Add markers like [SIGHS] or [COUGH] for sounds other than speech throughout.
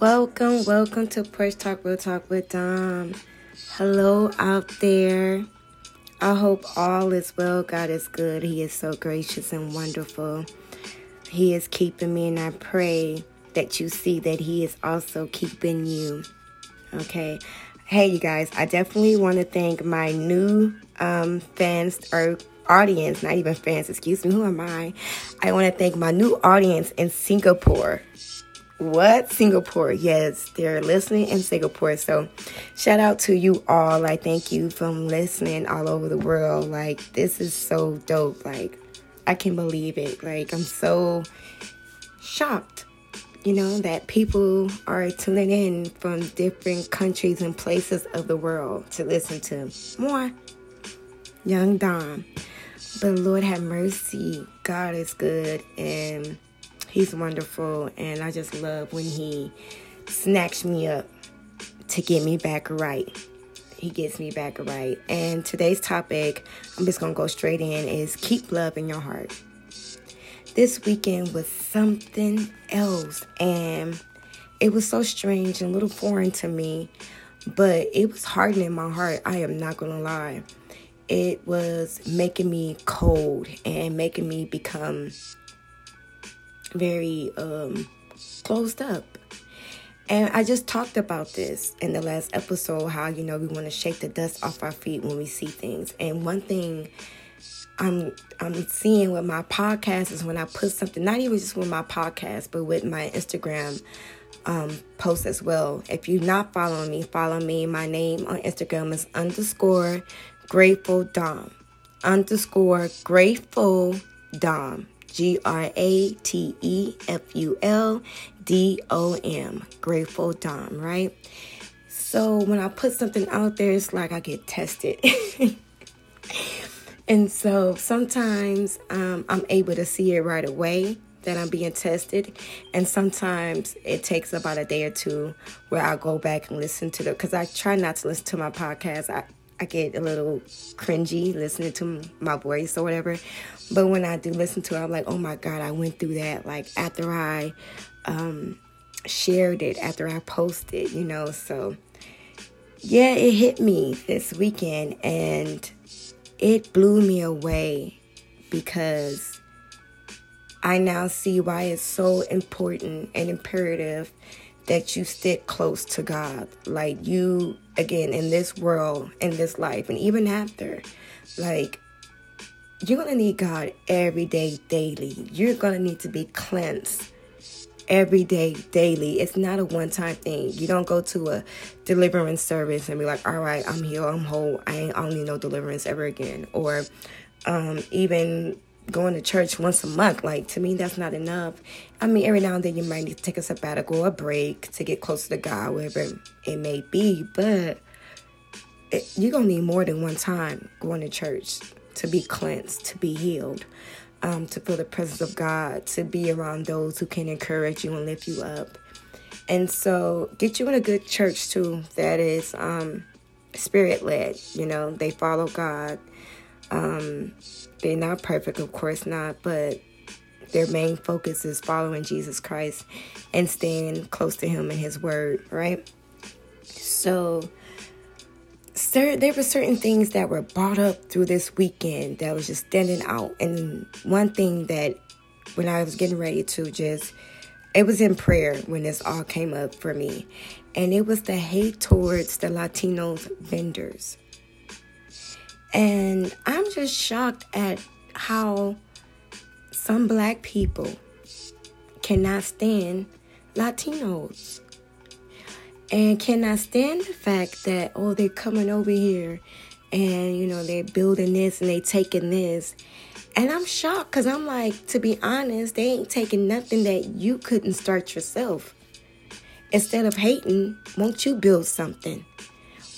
Welcome, welcome to Porch Talk, Real Talk with Dom. Hello out there. I hope all is well. God is good. He is so gracious and wonderful. He is keeping me, and I pray that you see that He is also keeping you. Okay. Hey, you guys, I definitely want to thank my new um, fans or audience, not even fans, excuse me, who am I? I want to thank my new audience in Singapore. What? Singapore. Yes, they're listening in Singapore. So, shout out to you all. I thank you from listening all over the world. Like, this is so dope. Like, I can believe it. Like, I'm so shocked, you know, that people are tuning in from different countries and places of the world to listen to more Young Dom. But Lord have mercy. God is good and He's wonderful. And I just love when He snatched me up to get me back right. He gets me back right. And today's topic, I'm just going to go straight in, is keep love in your heart. This weekend was something else. And it was so strange and a little foreign to me, but it was hardening my heart. I am not going to lie it was making me cold and making me become very um, closed up. And I just talked about this in the last episode how, you know, we want to shake the dust off our feet when we see things. And one thing I'm I'm seeing with my podcast is when I put something, not even just with my podcast, but with my Instagram um, post as well. If you're not following me, follow me. My name on Instagram is underscore Grateful Dom. Underscore Grateful Dom. G R A T E F U L D O M. Grateful Dom, right? So when I put something out there, it's like I get tested. [LAUGHS] and so sometimes um, I'm able to see it right away that I'm being tested. And sometimes it takes about a day or two where I go back and listen to the, because I try not to listen to my podcast. I, I get a little cringy listening to my voice or whatever. But when I do listen to it, I'm like, oh my God, I went through that. Like after I um, shared it, after I posted, you know. So yeah, it hit me this weekend and it blew me away because I now see why it's so important and imperative that you stick close to God. Like you, again, in this world, in this life, and even after, like you're gonna need God every day, daily. You're gonna need to be cleansed every day, daily. It's not a one time thing. You don't go to a deliverance service and be like, all right, I'm healed, I'm whole, I ain't I don't need no deliverance ever again. Or um, even going to church once a month. Like to me, that's not enough. I mean, every now and then you might need to take a sabbatical, a break to get closer to God, wherever it may be. But it, you're gonna need more than one time going to church to be cleansed, to be healed, um, to feel the presence of God, to be around those who can encourage you and lift you up. And so, get you in a good church too that is um, spirit led. You know, they follow God. Um, they're not perfect, of course not, but their main focus is following Jesus Christ and staying close to Him and His Word, right? So, sir, there were certain things that were brought up through this weekend that was just standing out. And one thing that when I was getting ready to just, it was in prayer when this all came up for me. And it was the hate towards the Latinos vendors. And I'm just shocked at how some black people cannot stand Latinos and cannot stand the fact that, oh, they're coming over here and, you know, they're building this and they're taking this. And I'm shocked because I'm like, to be honest, they ain't taking nothing that you couldn't start yourself. Instead of hating, won't you build something?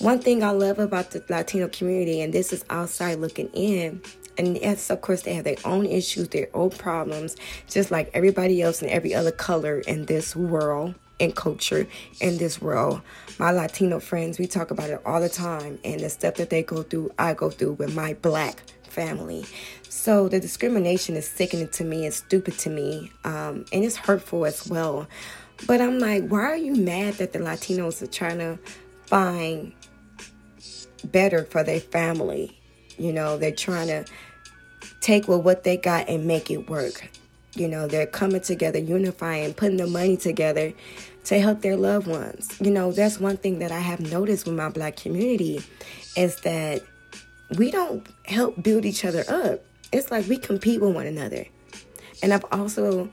One thing I love about the Latino community, and this is outside looking in, and yes, of course, they have their own issues, their own problems, just like everybody else and every other color in this world and culture in this world. My Latino friends, we talk about it all the time, and the stuff that they go through, I go through with my black family. So the discrimination is sickening to me, it's stupid to me, um, and it's hurtful as well. But I'm like, why are you mad that the Latinos are trying to find better for their family? You know, they're trying to take what they got and make it work. You know, they're coming together, unifying, putting the money together to help their loved ones. You know, that's one thing that I have noticed with my black community is that we don't help build each other up. It's like we compete with one another. And I've also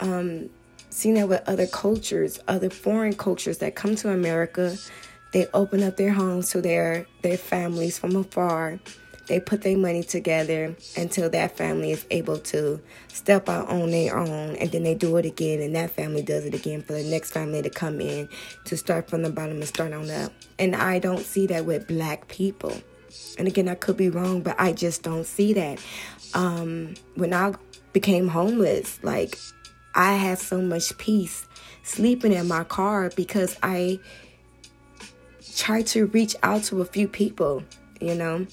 um, seen that with other cultures, other foreign cultures that come to America. They open up their homes to their their families from afar. They put their money together until that family is able to step out on their own, and then they do it again, and that family does it again for the next family to come in to start from the bottom and start on up. And I don't see that with black people. And again, I could be wrong, but I just don't see that. Um, when I became homeless, like I had so much peace sleeping in my car because I tried to reach out to a few people, you know.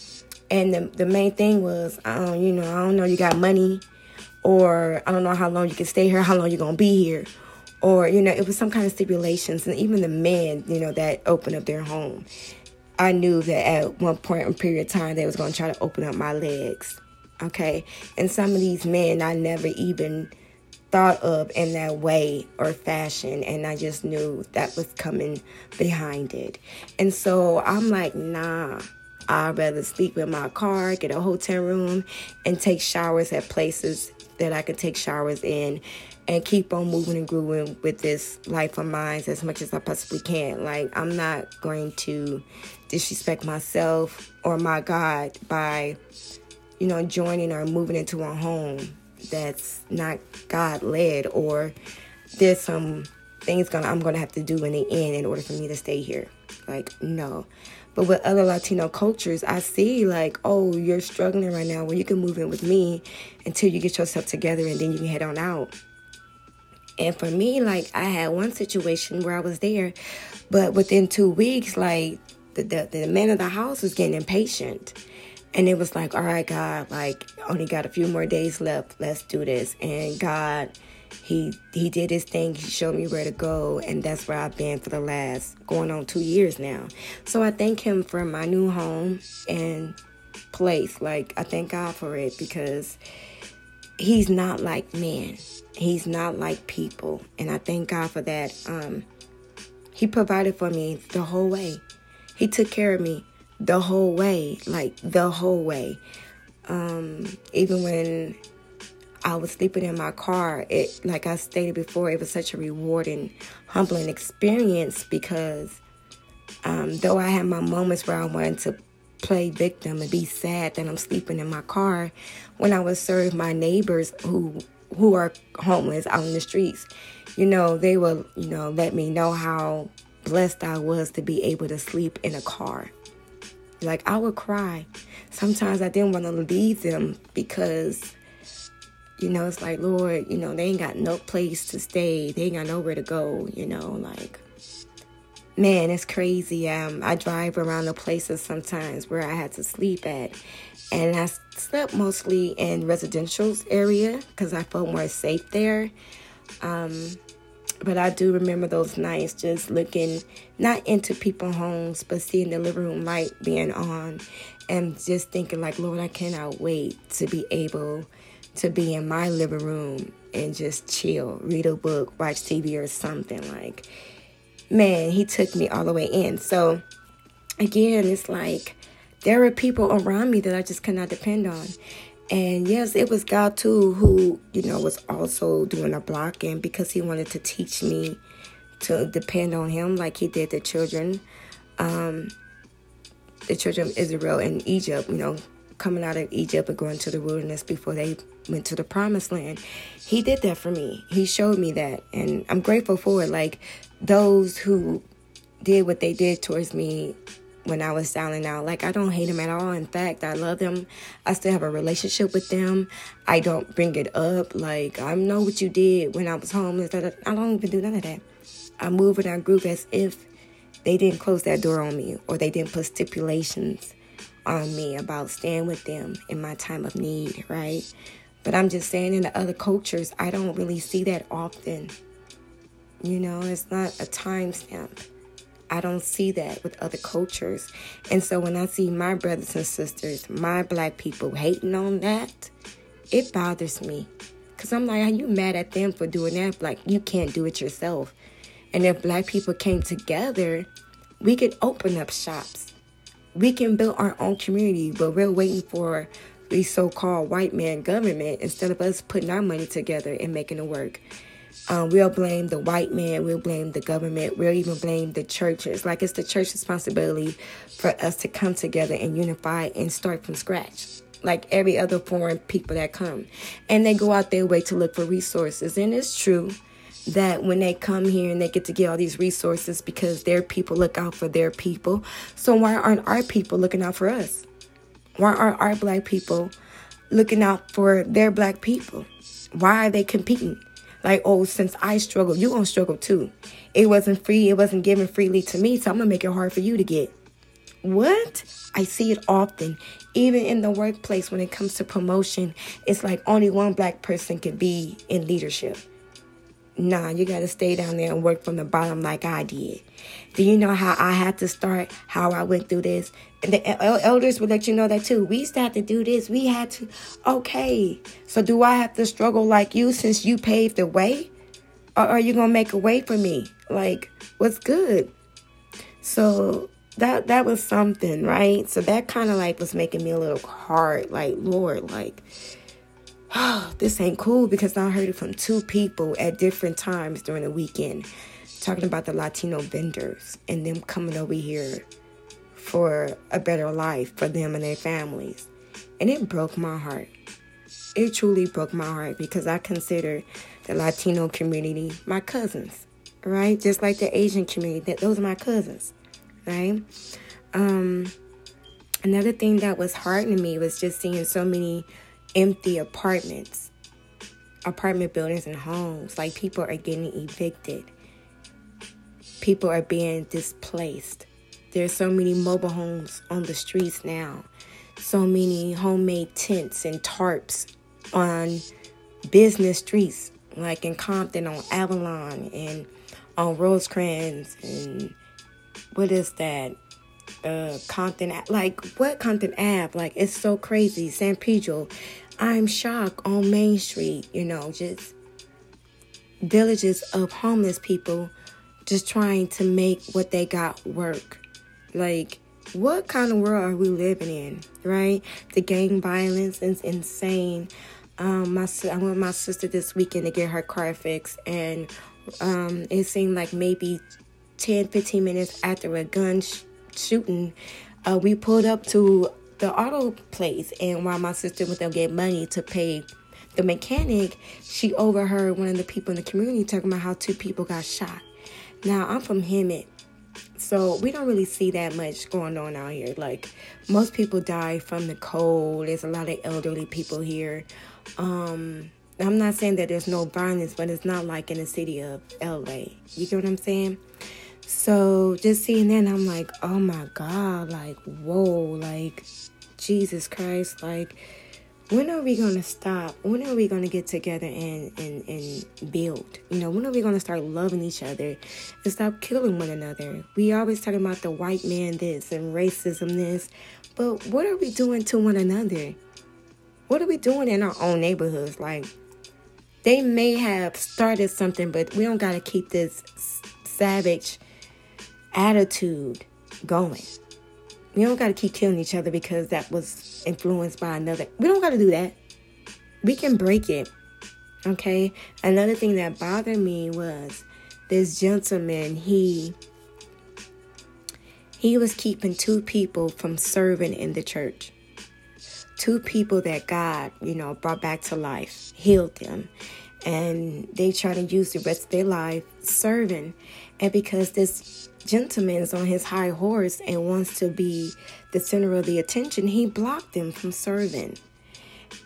And the, the main thing was, don't, you know, I don't know, you got money, or I don't know how long you can stay here, how long you're gonna be here, or you know, it was some kind of stipulations. And even the men, you know, that opened up their home, I knew that at one point in period of time they was gonna try to open up my legs. Okay, and some of these men I never even thought of in that way or fashion and I just knew that was coming behind it. And so I'm like, nah, I'd rather sleep in my car, get a hotel room, and take showers at places that I can take showers in and keep on moving and growing with this life of mine as much as I possibly can. Like, I'm not going to disrespect myself or my God by, you know, joining or moving into a home that's not God led or there's some things gonna I'm gonna have to do in the end in order for me to stay here. Like no. But with other Latino cultures, I see like, oh, you're struggling right now. Well, you can move in with me until you get yourself together and then you can head on out. And for me, like I had one situation where I was there, but within two weeks, like the the, the man of the house was getting impatient and it was like, all right, God, like only got a few more days left. Let's do this. And God, he he did his thing. He showed me where to go, and that's where I've been for the last going on two years now. So I thank him for my new home and place. Like I thank God for it because he's not like men. He's not like people, and I thank God for that. Um, he provided for me the whole way. He took care of me the whole way, like the whole way. Um, even when I was sleeping in my car, it like I stated before, it was such a rewarding, humbling experience because um, though I had my moments where I wanted to play victim and be sad that I'm sleeping in my car, when I would serve my neighbors who who are homeless out in the streets, you know, they will, you know, let me know how blessed I was to be able to sleep in a car. Like I would cry. Sometimes I didn't want to leave them because, you know, it's like, Lord, you know, they ain't got no place to stay. They ain't got nowhere to go, you know, like man, it's crazy. Um, I drive around the places sometimes where I had to sleep at, and I slept mostly in residential area because I felt more safe there. Um, but I do remember those nights just looking not into people's homes, but seeing the living room light being on and just thinking like, Lord, I cannot wait to be able to be in my living room and just chill, read a book, watch TV or something like man, he took me all the way in. So again, it's like there are people around me that I just cannot depend on. And yes, it was God too who, you know, was also doing a blocking because he wanted to teach me to depend on him like he did the children, um, the children of Israel in Egypt, you know, coming out of Egypt and going to the wilderness before they went to the promised land. He did that for me. He showed me that. And I'm grateful for it. Like those who did what they did towards me when I was styling out. Like I don't hate them at all. In fact, I love them. I still have a relationship with them. I don't bring it up. Like I know what you did when I was homeless. I don't even do none of that. I move in our group as if they didn't close that door on me or they didn't put stipulations on me about staying with them in my time of need, right? But I'm just saying in the other cultures, I don't really see that often You know, it's not a time stamp. I don't see that with other cultures. And so when I see my brothers and sisters, my black people hating on that, it bothers me. Because I'm like, are you mad at them for doing that? Like, you can't do it yourself. And if black people came together, we could open up shops. We can build our own community, but we're waiting for the so called white man government instead of us putting our money together and making it work. Um, we'll blame the white man, we'll blame the government, we'll even blame the churches. Like it's the church's responsibility for us to come together and unify and start from scratch. Like every other foreign people that come. And they go out their way to look for resources. And it's true that when they come here and they get to get all these resources because their people look out for their people. So why aren't our people looking out for us? Why aren't our black people looking out for their black people? Why are they competing? Like, oh, since I struggle, you're going to struggle too. It wasn't free. It wasn't given freely to me. So I'm going to make it hard for you to get. What? I see it often. Even in the workplace, when it comes to promotion, it's like only one black person can be in leadership. Nah, you got to stay down there and work from the bottom like I did. Do you know how I had to start, how I went through this? The elders will let you know that too. We used to have to do this. We had to. Okay. So do I have to struggle like you since you paved the way? Or are you going to make a way for me? Like, what's good? So that that was something, right? So that kind of like was making me a little hard. Like, Lord, like oh, [SIGHS] this ain't cool because I heard it from two people at different times during the weekend talking about the Latino vendors and them coming over here for a better life for them and their families. And it broke my heart. It truly broke my heart because I consider the Latino community my cousins, right? Just like the Asian community, those are my cousins, right? Um, another thing that was hard to me was just seeing so many empty apartments, apartment buildings, and homes. Like people are getting evicted, people are being displaced. There's so many mobile homes on the streets now, so many homemade tents and tarps on business streets, like in Compton on Avalon and on Rosecrans and what is that? Uh, Compton, like what Compton Ave? Like it's so crazy. San Pedro, I'm shocked on Main Street, you know, just villages of homeless people just trying to make what they got work. Like, what kind of world are we living in, right? The gang violence is insane. Um, my I went with my sister this weekend to get her car fixed, and um, it seemed like maybe 10, 15 minutes after a gun sh- shooting, uh, we pulled up to the auto place, and while my sister went there get money to pay the mechanic, she overheard one of the people in the community talking about how two people got shot. Now I'm from Hemet, so we don't really see that much going on out here. Like most people die from the cold. There's a lot of elderly people here. Um, I'm not saying that there's no violence, but it's not like in the city of LA. You get what I'm saying? So just seeing that, I'm like, oh my God, like, whoa, like, Jesus Christ, like, when are we going to stop? When are we going to get together and, and, and build? You know, when are we going to start loving each other and stop killing one another? We always talking about the white man this and racism this, but what are we doing to one another? What are we doing in our own neighborhoods? Like, they may have started something, but we don't got to keep this savage attitude going. We don't got to keep killing each other because that was influenced by another. We don't got to do that. We can break it. Okay? Another thing that bothered me was this gentleman, he he was keeping two people from serving in the church. Two people that God, you know, brought back to life, healed them. And they try to use the rest of their life serving. And because this gentleman is on his high horse and wants to be the center of the attention, he blocked them from serving.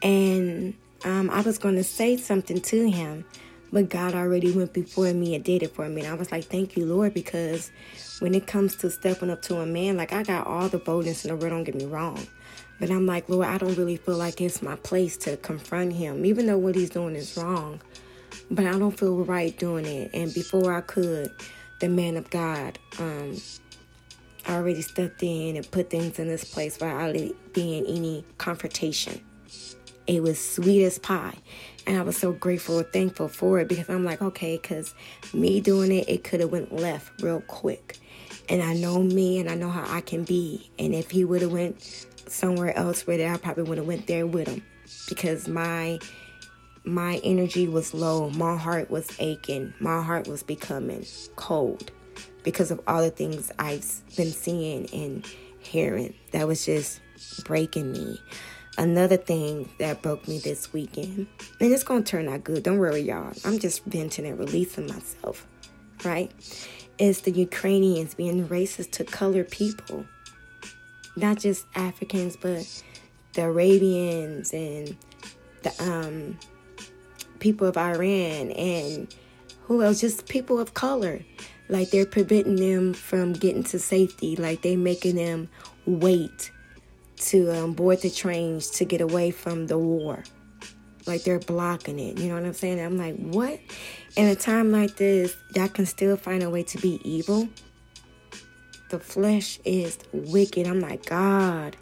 And um, I was going to say something to him, but God already went before me and did it for me. And I was like, thank you, Lord, because when it comes to stepping up to a man, like I got all the boldness in the world, don't get me wrong. But I'm like, Lord, I don't really feel like it's my place to confront him, even though what he's doing is wrong. but I don't feel right doing it. And before I could, the man of God, um, already stepped in and put things in this place without it being any confrontation. It was sweet as pie. And I was so grateful and thankful for it because I'm like, okay, because me doing it, it could have went left real quick. And I know me and I know how I can be. And if he would have went somewhere else where I probably would have went there with him because my my energy was low. My heart was aching. My heart was becoming cold because of all the things I've been seeing and hearing. That was just breaking me. Another thing that broke me this weekend, and it's to turn out good. Don't worry, y'all. I'm just venting and releasing myself, right? Is the Ukrainians being racist to colored people. Not just Africans, but the Arabians and the um, people of Iran and who else? Just people of color. Like they're preventing them from getting to safety. Like they're making them wait to um, board the trains to get away from the war. Like they're blocking it. You know what I'm saying? I'm like, what? In a time like this, y'all can still find a way to be evil. The flesh is wicked. I'm like, God,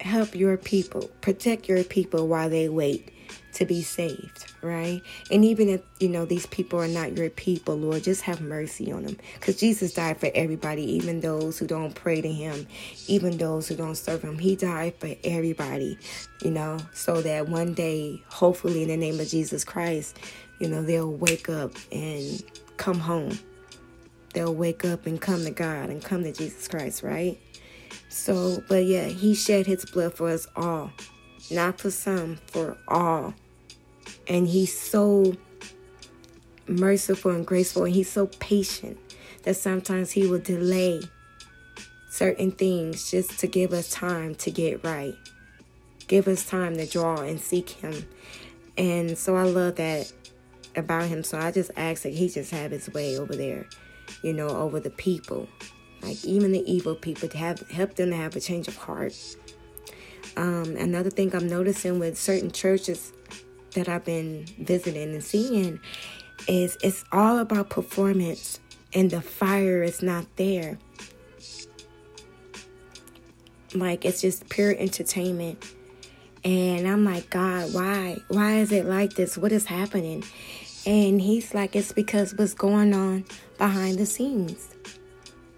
help your people, protect your people while they wait to be saved, right? And even if, you know, these people are not your people, Lord, just have mercy on them. Because Jesus died for everybody, even those who don't pray to Him, even those who don't serve Him. He died for everybody, you know, so that one day, hopefully, in the name of Jesus Christ, you know, they'll wake up and come home. They'll wake up and come to God and come to Jesus Christ, right? So, but yeah, He shed His blood for us all not for some, for all. And he's so merciful and graceful, and he's so patient that sometimes he will delay certain things just to give us time to get right, give us time to draw and seek him. And so I love that about him. So I just ask that he just have his way over there, you know, over the people. Like even the evil people to have help them to have a change of heart. Um, another thing I'm noticing with certain churches that I've been visiting and seeing is it's all about performance and the fire is not there. Like it's just pure entertainment. And I'm like, God, why? Why is it like this? What is happening? And he's like, it's because what's going on behind the scenes.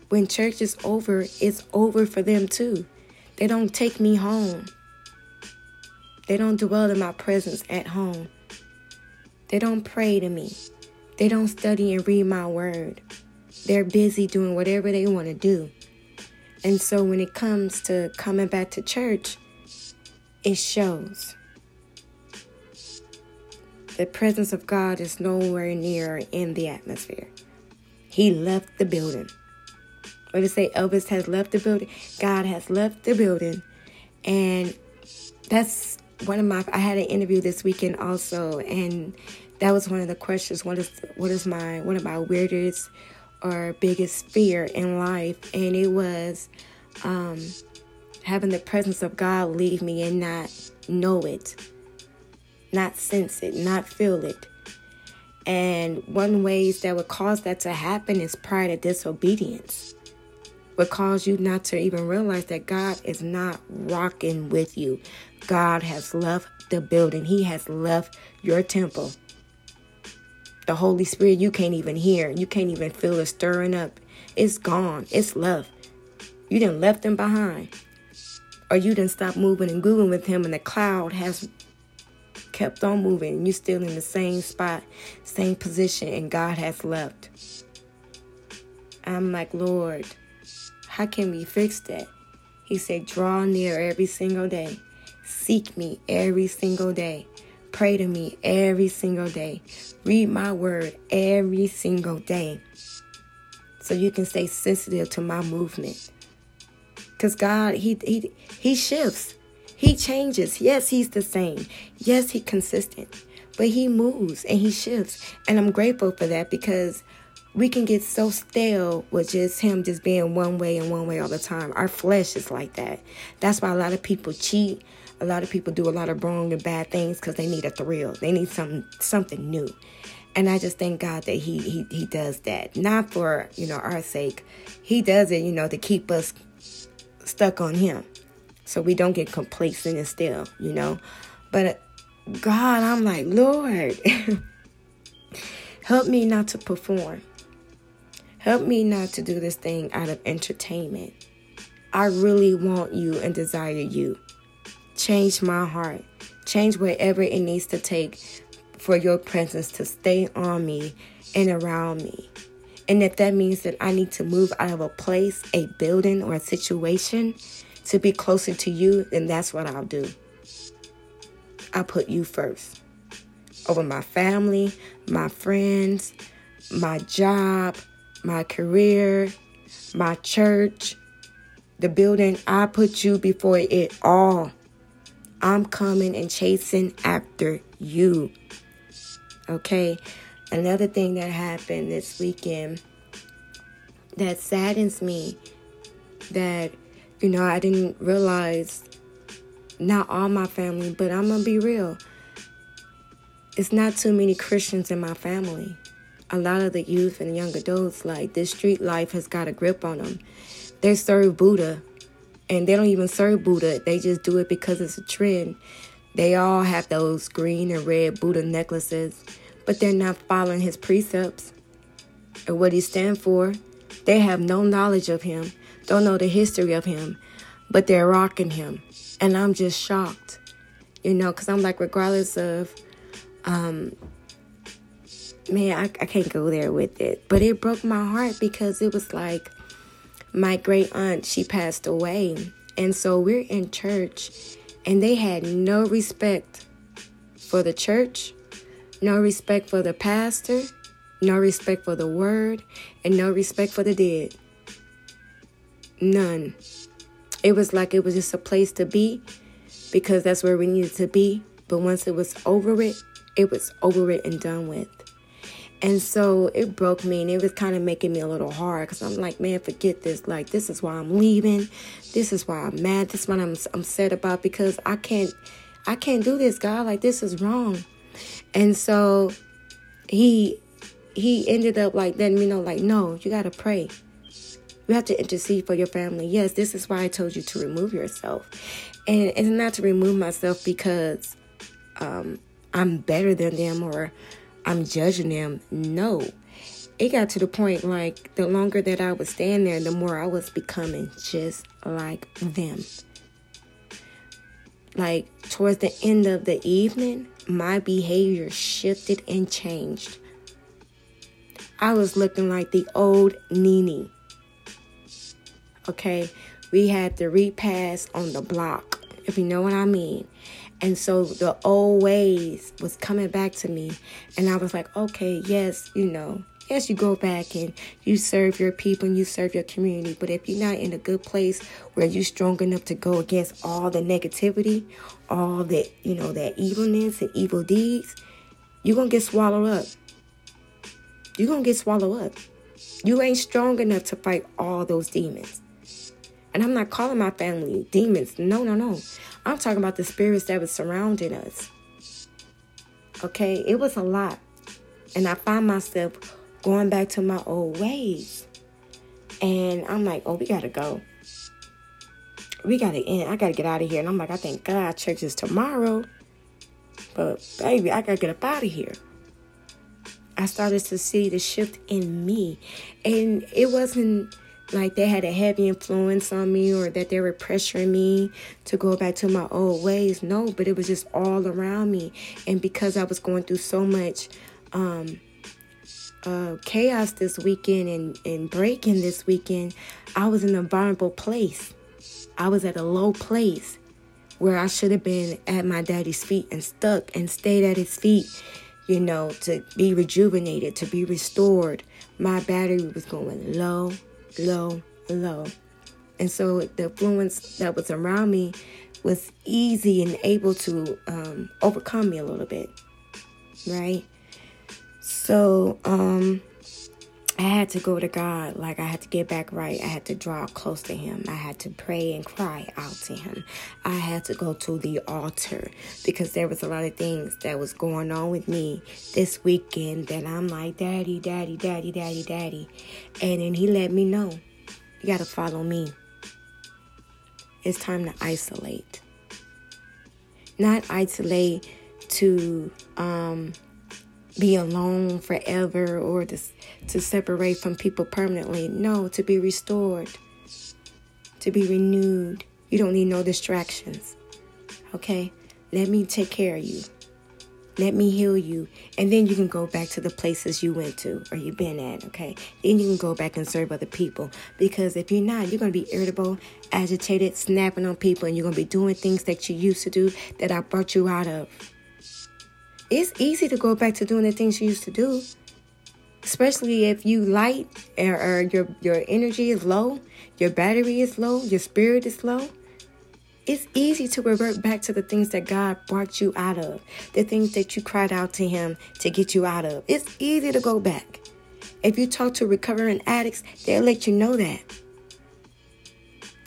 When church is over, it's over for them too. They don't take me home. They don't dwell in my presence at home. They don't pray to me. They don't study and read my word. They're busy doing whatever they want to do. And so when it comes to coming back to church, it shows. The presence of God is nowhere near in the atmosphere. He left the building. What to say Elvis has left the building? God has left the building. And that's one of my I had an interview this weekend also, and that was one of the questions. What is what is my one of my weirdest or biggest fear in life? And it was um, having the presence of God leave me and not know it, not sense it, not feel it. And one ways that would cause that to happen is pride to disobedience would cause you not to even realize that God is not rocking with you. God has left the building, He has left your temple. The Holy Spirit, you can't even hear, you can't even feel it stirring up. It's gone, it's left. You didn't left Him behind. Or you didn't stop moving and grooving with Him, and the cloud has kept on moving. You're still in the same spot, same position, and God has left. I'm like, Lord, how can we fix that? He said, Draw near every single day. Seek me every single day. Pray to me every single day. Read my word every single day. So you can stay sensitive to my movement. Because God, he, he, he shifts. He changes. Yes, he's the same. Yes, he's consistent. But he moves and he shifts. And I'm grateful for that because we can get so stale with just him just being one way and one way all the time. Our flesh is like that. That's why a lot of people cheat. A lot of people do a lot of wrong and bad things because they need a thrill. They need some something new. And I just thank God that he, he he does that. Not for, you know, our sake. He does it, you know, to keep us stuck on him. So we don't get complacent and still, you know. But God, I'm like, Lord, [LAUGHS] help me not to perform. Help me not to do this thing out of entertainment. I really want you and desire you. Change my heart. Change whatever it needs to take for your presence to stay on me and around me. And if that means that I need to move out of a place, a building, or a situation to be closer to you, then that's what I'll do. I put you first over my family, my friends, my job, my career, my church, the building. I put you before it all. I'm coming and chasing after you. Okay. Another thing that happened this weekend that saddens me that, you know, I didn't realize not all my family, but I'm going to be real. It's not too many Christians in my family. A lot of the youth and young adults, like this street life has got a grip on them. They serve Buddha, and they don't even serve Buddha. They just do it because it's a trend. They all have those green and red Buddha necklaces, but they're not following his precepts or what he stands for. They have no knowledge of him, don't know the history of him, but they're rocking him. And I'm just shocked, you know, because I'm like, regardless of, um, man, I, I can't go there with it. But it broke my heart because it was like my great aunt, she passed away. And so we're in church, and they had no respect for the church, no respect for the pastor, no respect for the word, and no respect for the dead. None. It was like it was just a place to be because that's where we needed to be. But once it was over it, it was over it and done with. And so it broke me and it was kind of making me a little hard because I'm like, man, forget this. Like, this is why I'm leaving. This is why I'm mad. This is what I'm, I'm sad about because I can't, I can't do this, God. Like, this is wrong. And so he, he ended up like letting me know, like, no, you got to pray. You have to intercede for your family. Yes, this is why I told you to remove yourself. And it's not to remove myself because um, I'm better than them or I'm judging them. No. It got to the point like the longer that I was staying there, the more I was becoming just like them. Like towards the end of the evening, my behavior shifted and changed. I was looking like the old Nene. Okay, we had the repass on the block, if you know what I mean. And so the old ways was coming back to me. And I was like, okay, yes, you know, yes, you go back and you serve your people and you serve your community. But if you're not in a good place where you're strong enough to go against all the negativity, all that, you know, that evilness and evil deeds, you're going to get swallowed up. You're going to get swallowed up. You ain't strong enough to fight all those demons. And I'm not calling my family demons. No, no, no. I'm talking about the spirits that was surrounding us. Okay, it was a lot. And I find myself going back to my old ways. And I'm like, oh, we gotta go. We gotta end. I gotta get out of here. And I'm like, I thank God church is tomorrow. But baby, I gotta get up out of here. I started to see the shift in me. And it wasn't like they had a heavy influence on me or that they were pressuring me to go back to my old ways. No, but it was just all around me. And because I was going through so much um, uh, chaos this weekend and, and breaking this weekend, I was in a vulnerable place. I was at a low place where I should have been at my daddy's feet and stuck and stayed at his feet, you know, to be rejuvenated, to be restored. My battery was going low low, low. And so the influence that was around me was easy and able to um, overcome me a little bit, right? So um, I had to go to God. Like I had to get back right. I had to draw close to Him. I had to pray and cry out to Him. I had to go to the altar because there was a lot of things that was going on with me this weekend that I'm like, Daddy, Daddy, Daddy, Daddy, Daddy. And then He let me know, you got to follow me. It's time to isolate. Not isolate to um, be alone forever or to, to separate from people permanently. No, to be restored, to be renewed. You don't need no distractions. Okay? Let me take care of you. Let me heal you. And then you can go back to the places you went to or you've been at, okay? Then you can go back and serve other people. Because if you're not, you're going to be irritable, agitated, snapping on people, and you're going to be doing things that you used to do that I brought you out of. It's easy to go back to doing the things you used to do, especially if you light or, or your your energy is low, your battery is low, your spirit is low. It's easy to revert back to the things that God brought you out of, the things that you cried out to Him to get you out of. It's easy to go back. If you talk to recovering addicts, they'll let you know that.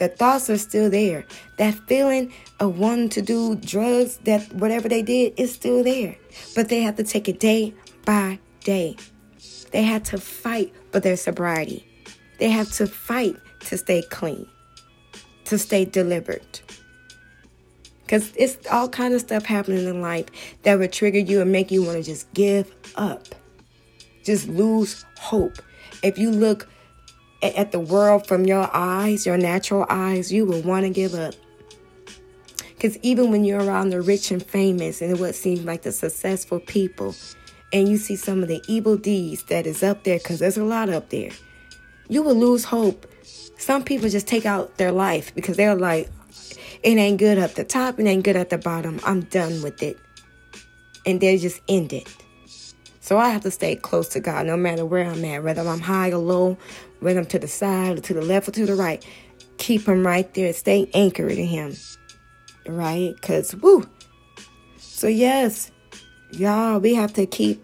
The thoughts are still there. That feeling of wanting to do drugs, that whatever they did, is still there. But they have to take it day by day. They have to fight for their sobriety. They have to fight to stay clean, to stay delivered. Because it's all kind of stuff happening in life that would trigger you and make you want to just give up. Just lose hope. If you look at the world from your eyes, your natural eyes, you will want to give up. Because even when you're around the rich and famous and what seems like the successful people, and you see some of the evil deeds that is up there, because there's a lot up there, you will lose hope. Some people just take out their life because they're like, it ain't good at the top, it ain't good at the bottom. I'm done with it. And they just end it. So I have to stay close to God no matter where I'm at, whether I'm high or low, whether I'm to the side or to the left or to the right. Keep Him right there. Stay anchored in Him right? Because, woo. So, yes, y'all, we have to keep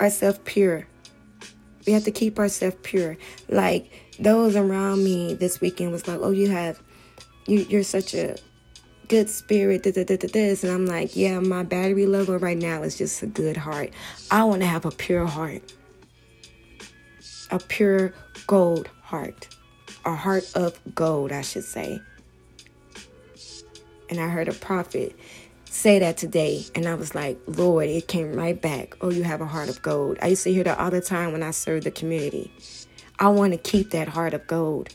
ourselves pure. We have to keep ourselves pure. Like, those around me this weekend was like, oh, you have, you, you're such a good spirit, da, da, da, this. And I'm like, yeah, my battery level right now is just a good heart. I want to have a pure heart, a pure gold heart, a heart of gold, I should say. And I heard a prophet say that today. And I was like, Lord, it came right back. Oh, you have a heart of gold. I used to hear that all the time when I served the community. I want to keep that heart of gold.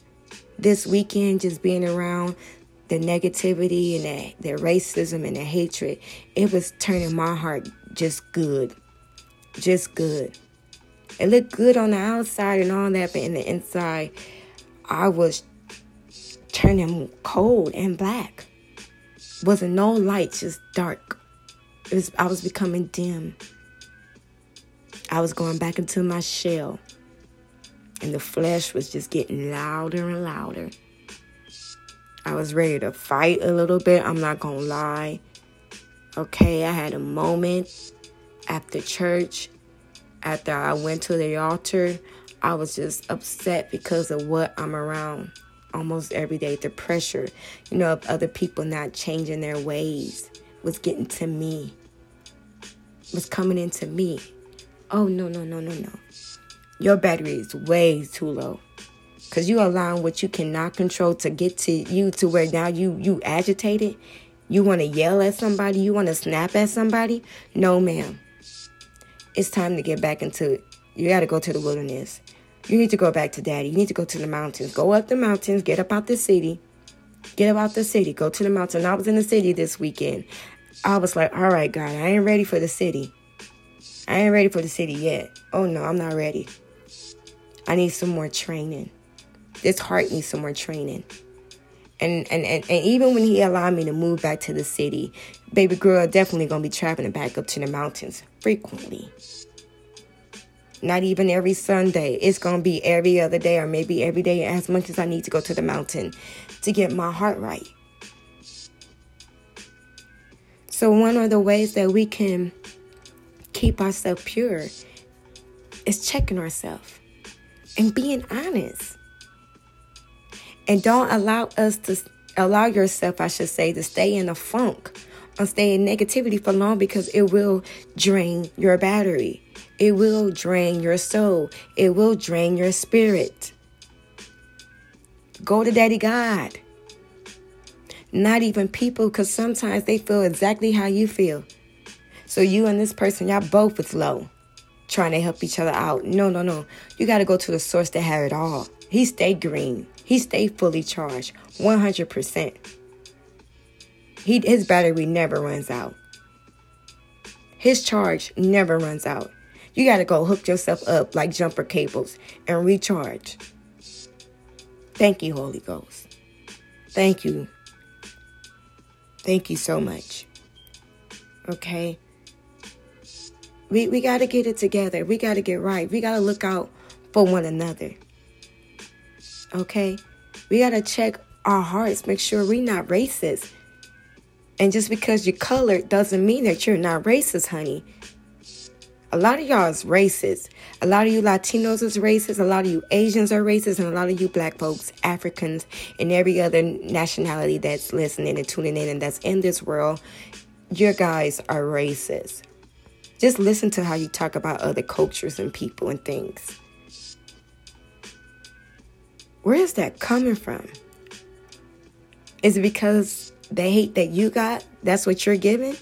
This weekend, just being around the negativity and the, the racism and the hatred, it was turning my heart just good. Just good. It looked good on the outside and all that, but in the inside, I was turning cold and black wasn't no light, just dark. It was I was becoming dim. I was going back into my shell. And the flesh was just getting louder and louder. I was ready to fight a little bit, I'm not gonna lie. Okay, I had a moment after church, after I went to the altar. I was just upset because of what I'm around almost every day. The pressure, you know, of other people not changing their ways was getting to me, was coming into me. Oh, no, no, no, no, no. Your battery is way too low. Cause you allowing what you cannot control to get to you to where now you you agitated. You want to yell at somebody. You want to snap at somebody. No, ma'am. It's time to get back into it. You got to go to the wilderness. You need to go back to daddy. You need to go to the mountains. Go up the mountains. Get up out the city. Get up out the city. Go to the mountain. I was in the city this weekend. I was like, all right, God, I ain't ready for the city. I ain't ready for the city yet. Oh no, I'm not ready. I need some more training. This heart needs some more training. And, and, and, and even when he allowed me to move back to the city, baby girl definitely gonna be traveling back up to the mountains frequently. Not even every Sunday. It's to be every other day or maybe every day as much as I need to go to the mountain to get my heart right. So, one of the ways that we can keep ourselves pure is checking ourselves. and being honest. And don't allow us to allow yourself, I should say, to stay in a funk or stay in negativity for long because it will drain your battery. It will drain your soul. It will drain your spirit. Go to Daddy God. Not even people, because sometimes they feel exactly how you feel. So you and this person, y'all both is low, trying to help each other out. No, no, no. You got to go to the source to have it all. He stayed green. He stayed fully charged, 100%. He, his battery never runs out. His charge never runs out. You got to go hook yourself up like jumper cables and recharge. Thank you, Holy Ghost. Thank you. Thank you so much. Okay? We, we got to get it together. We got to get right. We got to look out for one another. Okay? We got to check our hearts, make sure we're not racist. And just because you're colored doesn't mean that you're not racist, honey. A lot of y'all is racist. A lot of you Latinos is racist. A lot of you Asians are racist. And a lot of you black folks, Africans, and every other nationality that's listening and tuning in and that's in this world, your guys are racist. Just listen to how you talk about other cultures and people and things. Where is that coming from? Is it because they hate that you got? That's what you're giving?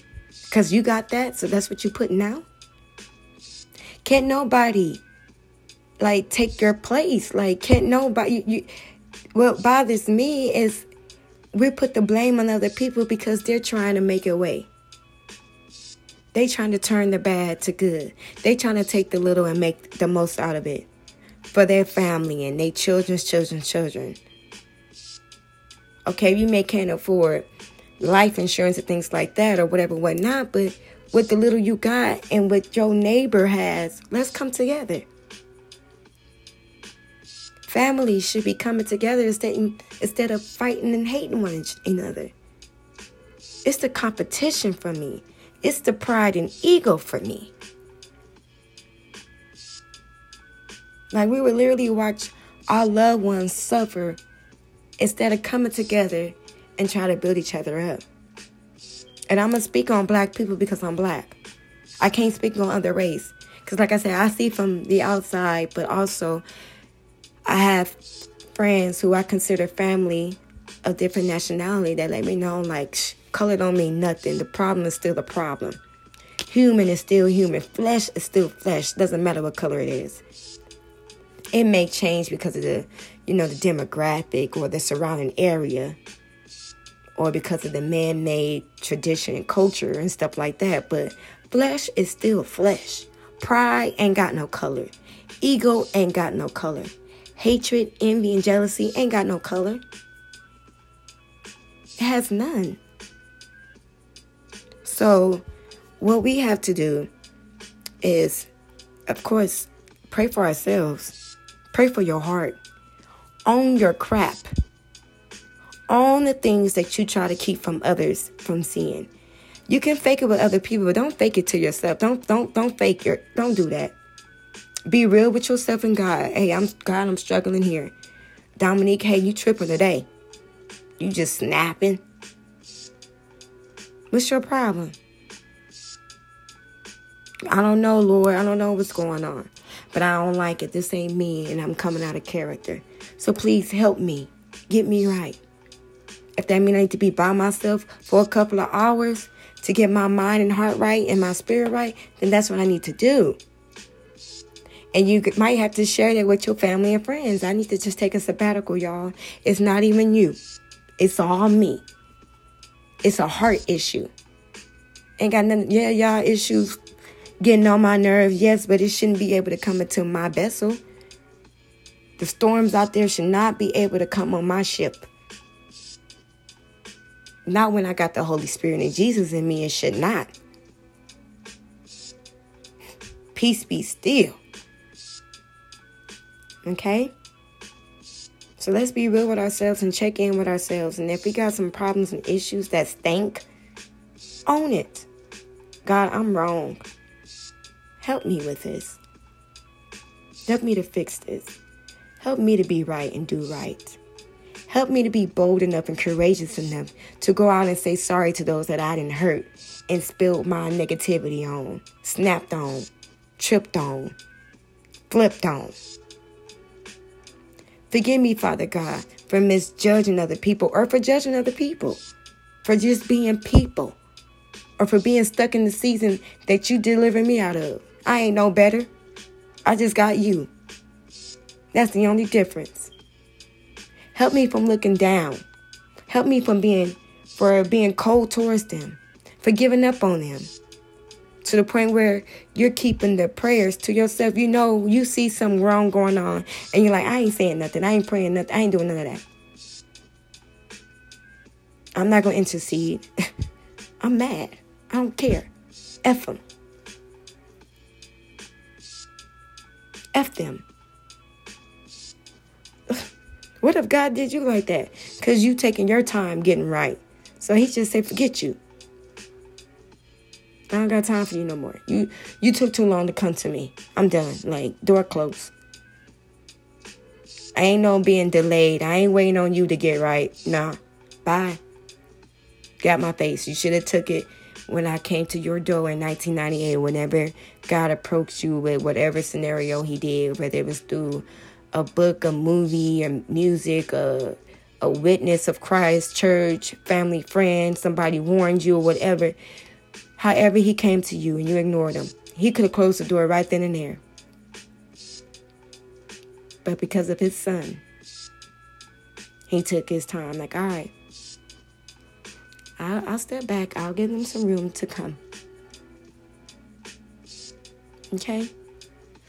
Because you got that, so that's what you're putting out? Can't nobody like take your place. Like can't nobody you, you what bothers me is we put the blame on other people because they're trying to make it way. They trying to turn the bad to good. They trying to take the little and make the most out of it for their family and their children's children's children. Okay, you may can't afford life insurance and things like that or whatever, whatnot, but with the little you got and what your neighbor has. Let's come together. Families should be coming together instead, instead of fighting and hating one another. It's the competition for me. It's the pride and ego for me. Like we would literally watch our loved ones suffer instead of coming together and try to build each other up. And I'm to speak on black people because I'm black. I can't speak on other race. Because, like I said, I see from the outside, but also I have friends who I consider family of different nationality that let me know, like, sh- color don't mean nothing. The problem is still the problem. Human is still human. Flesh is still flesh. Doesn't matter what color it is. It may change because of the, you know, the demographic or the surrounding area or because of the man made tradition and culture and stuff like that. But flesh is still flesh. Pride ain't got no color. Ego ain't got no color. Hatred, envy, and jealousy ain't got no color. It has none. So, what we have to do is, of course, pray for ourselves, pray for your heart, own your crap Own the things that you try to keep from others from seeing. You can fake it with other people, but don't fake it to yourself. Don't don't don't fake your don't do that. Be real with yourself and God. Hey, I'm God, I'm struggling here. Dominique, hey, you tripping today. You just snapping. What's your problem? I don't know, Lord. I don't know what's going on. But I don't like it. This ain't me, and I'm coming out of character. So please help me. Get me right. If that means I need to be by myself for a couple of hours to get my mind and heart right and my spirit right, then that's what I need to do. And you might have to share that with your family and friends. I need to just take a sabbatical, y'all. It's not even you, it's all me. It's a heart issue. Ain't got nothing, yeah, y'all issues getting on my nerves, yes, but it shouldn't be able to come into my vessel. The storms out there should not be able to come on my ship. Not when I got the Holy Spirit and Jesus in me, it should not. Peace be still. Okay? So let's be real with ourselves and check in with ourselves. And if we got some problems and issues that stink, own it. God, I'm wrong. Help me with this. Help me to fix this. Help me to be right and do right. Help me to be bold enough and courageous enough to go out and say sorry to those that I didn't hurt and spilled my negativity on, snapped on, tripped on, flipped on. Forgive me, Father God, for misjudging other people or for judging other people, for just being people, or for being stuck in the season that you delivered me out of. I ain't no better. I just got you. That's the only difference. Help me from looking down. Help me from being for being cold towards them, for giving up on them. To the point where you're keeping the prayers to yourself. You know you see something wrong going on and you're like, I ain't saying nothing. I ain't praying nothing. I ain't doing none of that. I'm not gonna intercede. [LAUGHS] I'm mad. I don't care. F them. F them. What if God did you like that? Because you taking your time getting right. So he just said, forget you. I don't got time for you no more. You you took too long to come to me. I'm done. Like door closed. I ain't no being delayed. I ain't waiting on you to get right. Nah. Bye. Got my face. You should have took it when I came to your door in 1998. Whenever God approached you with whatever scenario He did, whether it was through a book, a movie, a music, a a witness of Christ, church, family, friend, somebody warned you or whatever. However, he came to you and you ignored him. He could have closed the door right then and there. But because of his son, he took his time. Like, all right, I'll, I'll step back. I'll give them some room to come. Okay?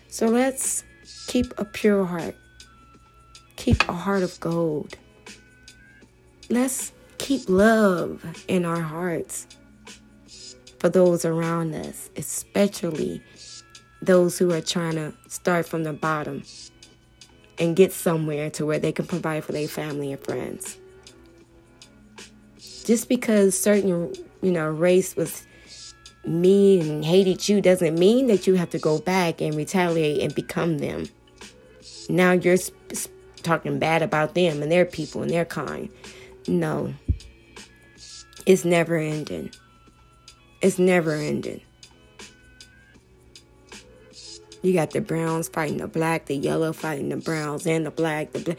So let's Keep a pure heart. Keep a heart of gold. Let's keep love in our hearts for those around us, especially those who are trying to start from the bottom and get somewhere to where they can provide for their family and friends. Just because certain, you know, race was mean and hated you doesn't mean that you have to go back and retaliate and become them. Now you're sp- talking bad about them and their people and their kind. No. It's never ending. It's never ending. You got the browns fighting the black, the yellow fighting the browns, and the black. The black.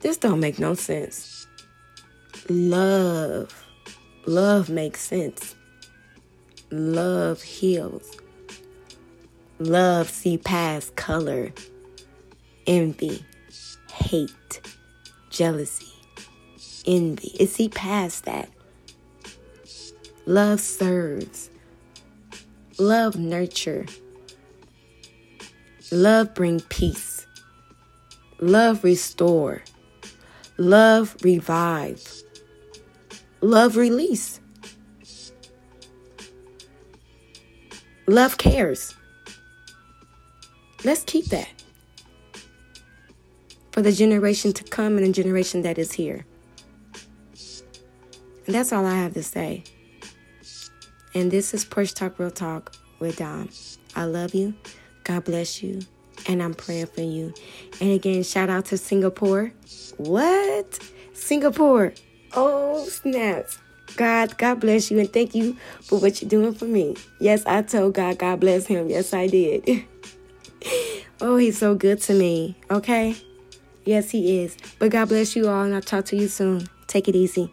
This don't make no sense. Love. Love makes sense. Love heals. Love see past color, envy, hate, jealousy, envy. It see past that. Love serves. Love nurture. Love bring peace. Love restore. Love revive. Love release. Love cares. Let's keep that for the generation to come and the generation that is here. And that's all I have to say. And this is Push Talk Real Talk with Dom. I love you. God bless you. And I'm praying for you. And again, shout out to Singapore. What? Singapore. Oh, snaps. God, God bless you and thank you for what you're doing for me. Yes, I told God, God bless him. Yes, I did. [LAUGHS] oh, he's so good to me. Okay? Yes, he is. But God bless you all and I'll talk to you soon. Take it easy.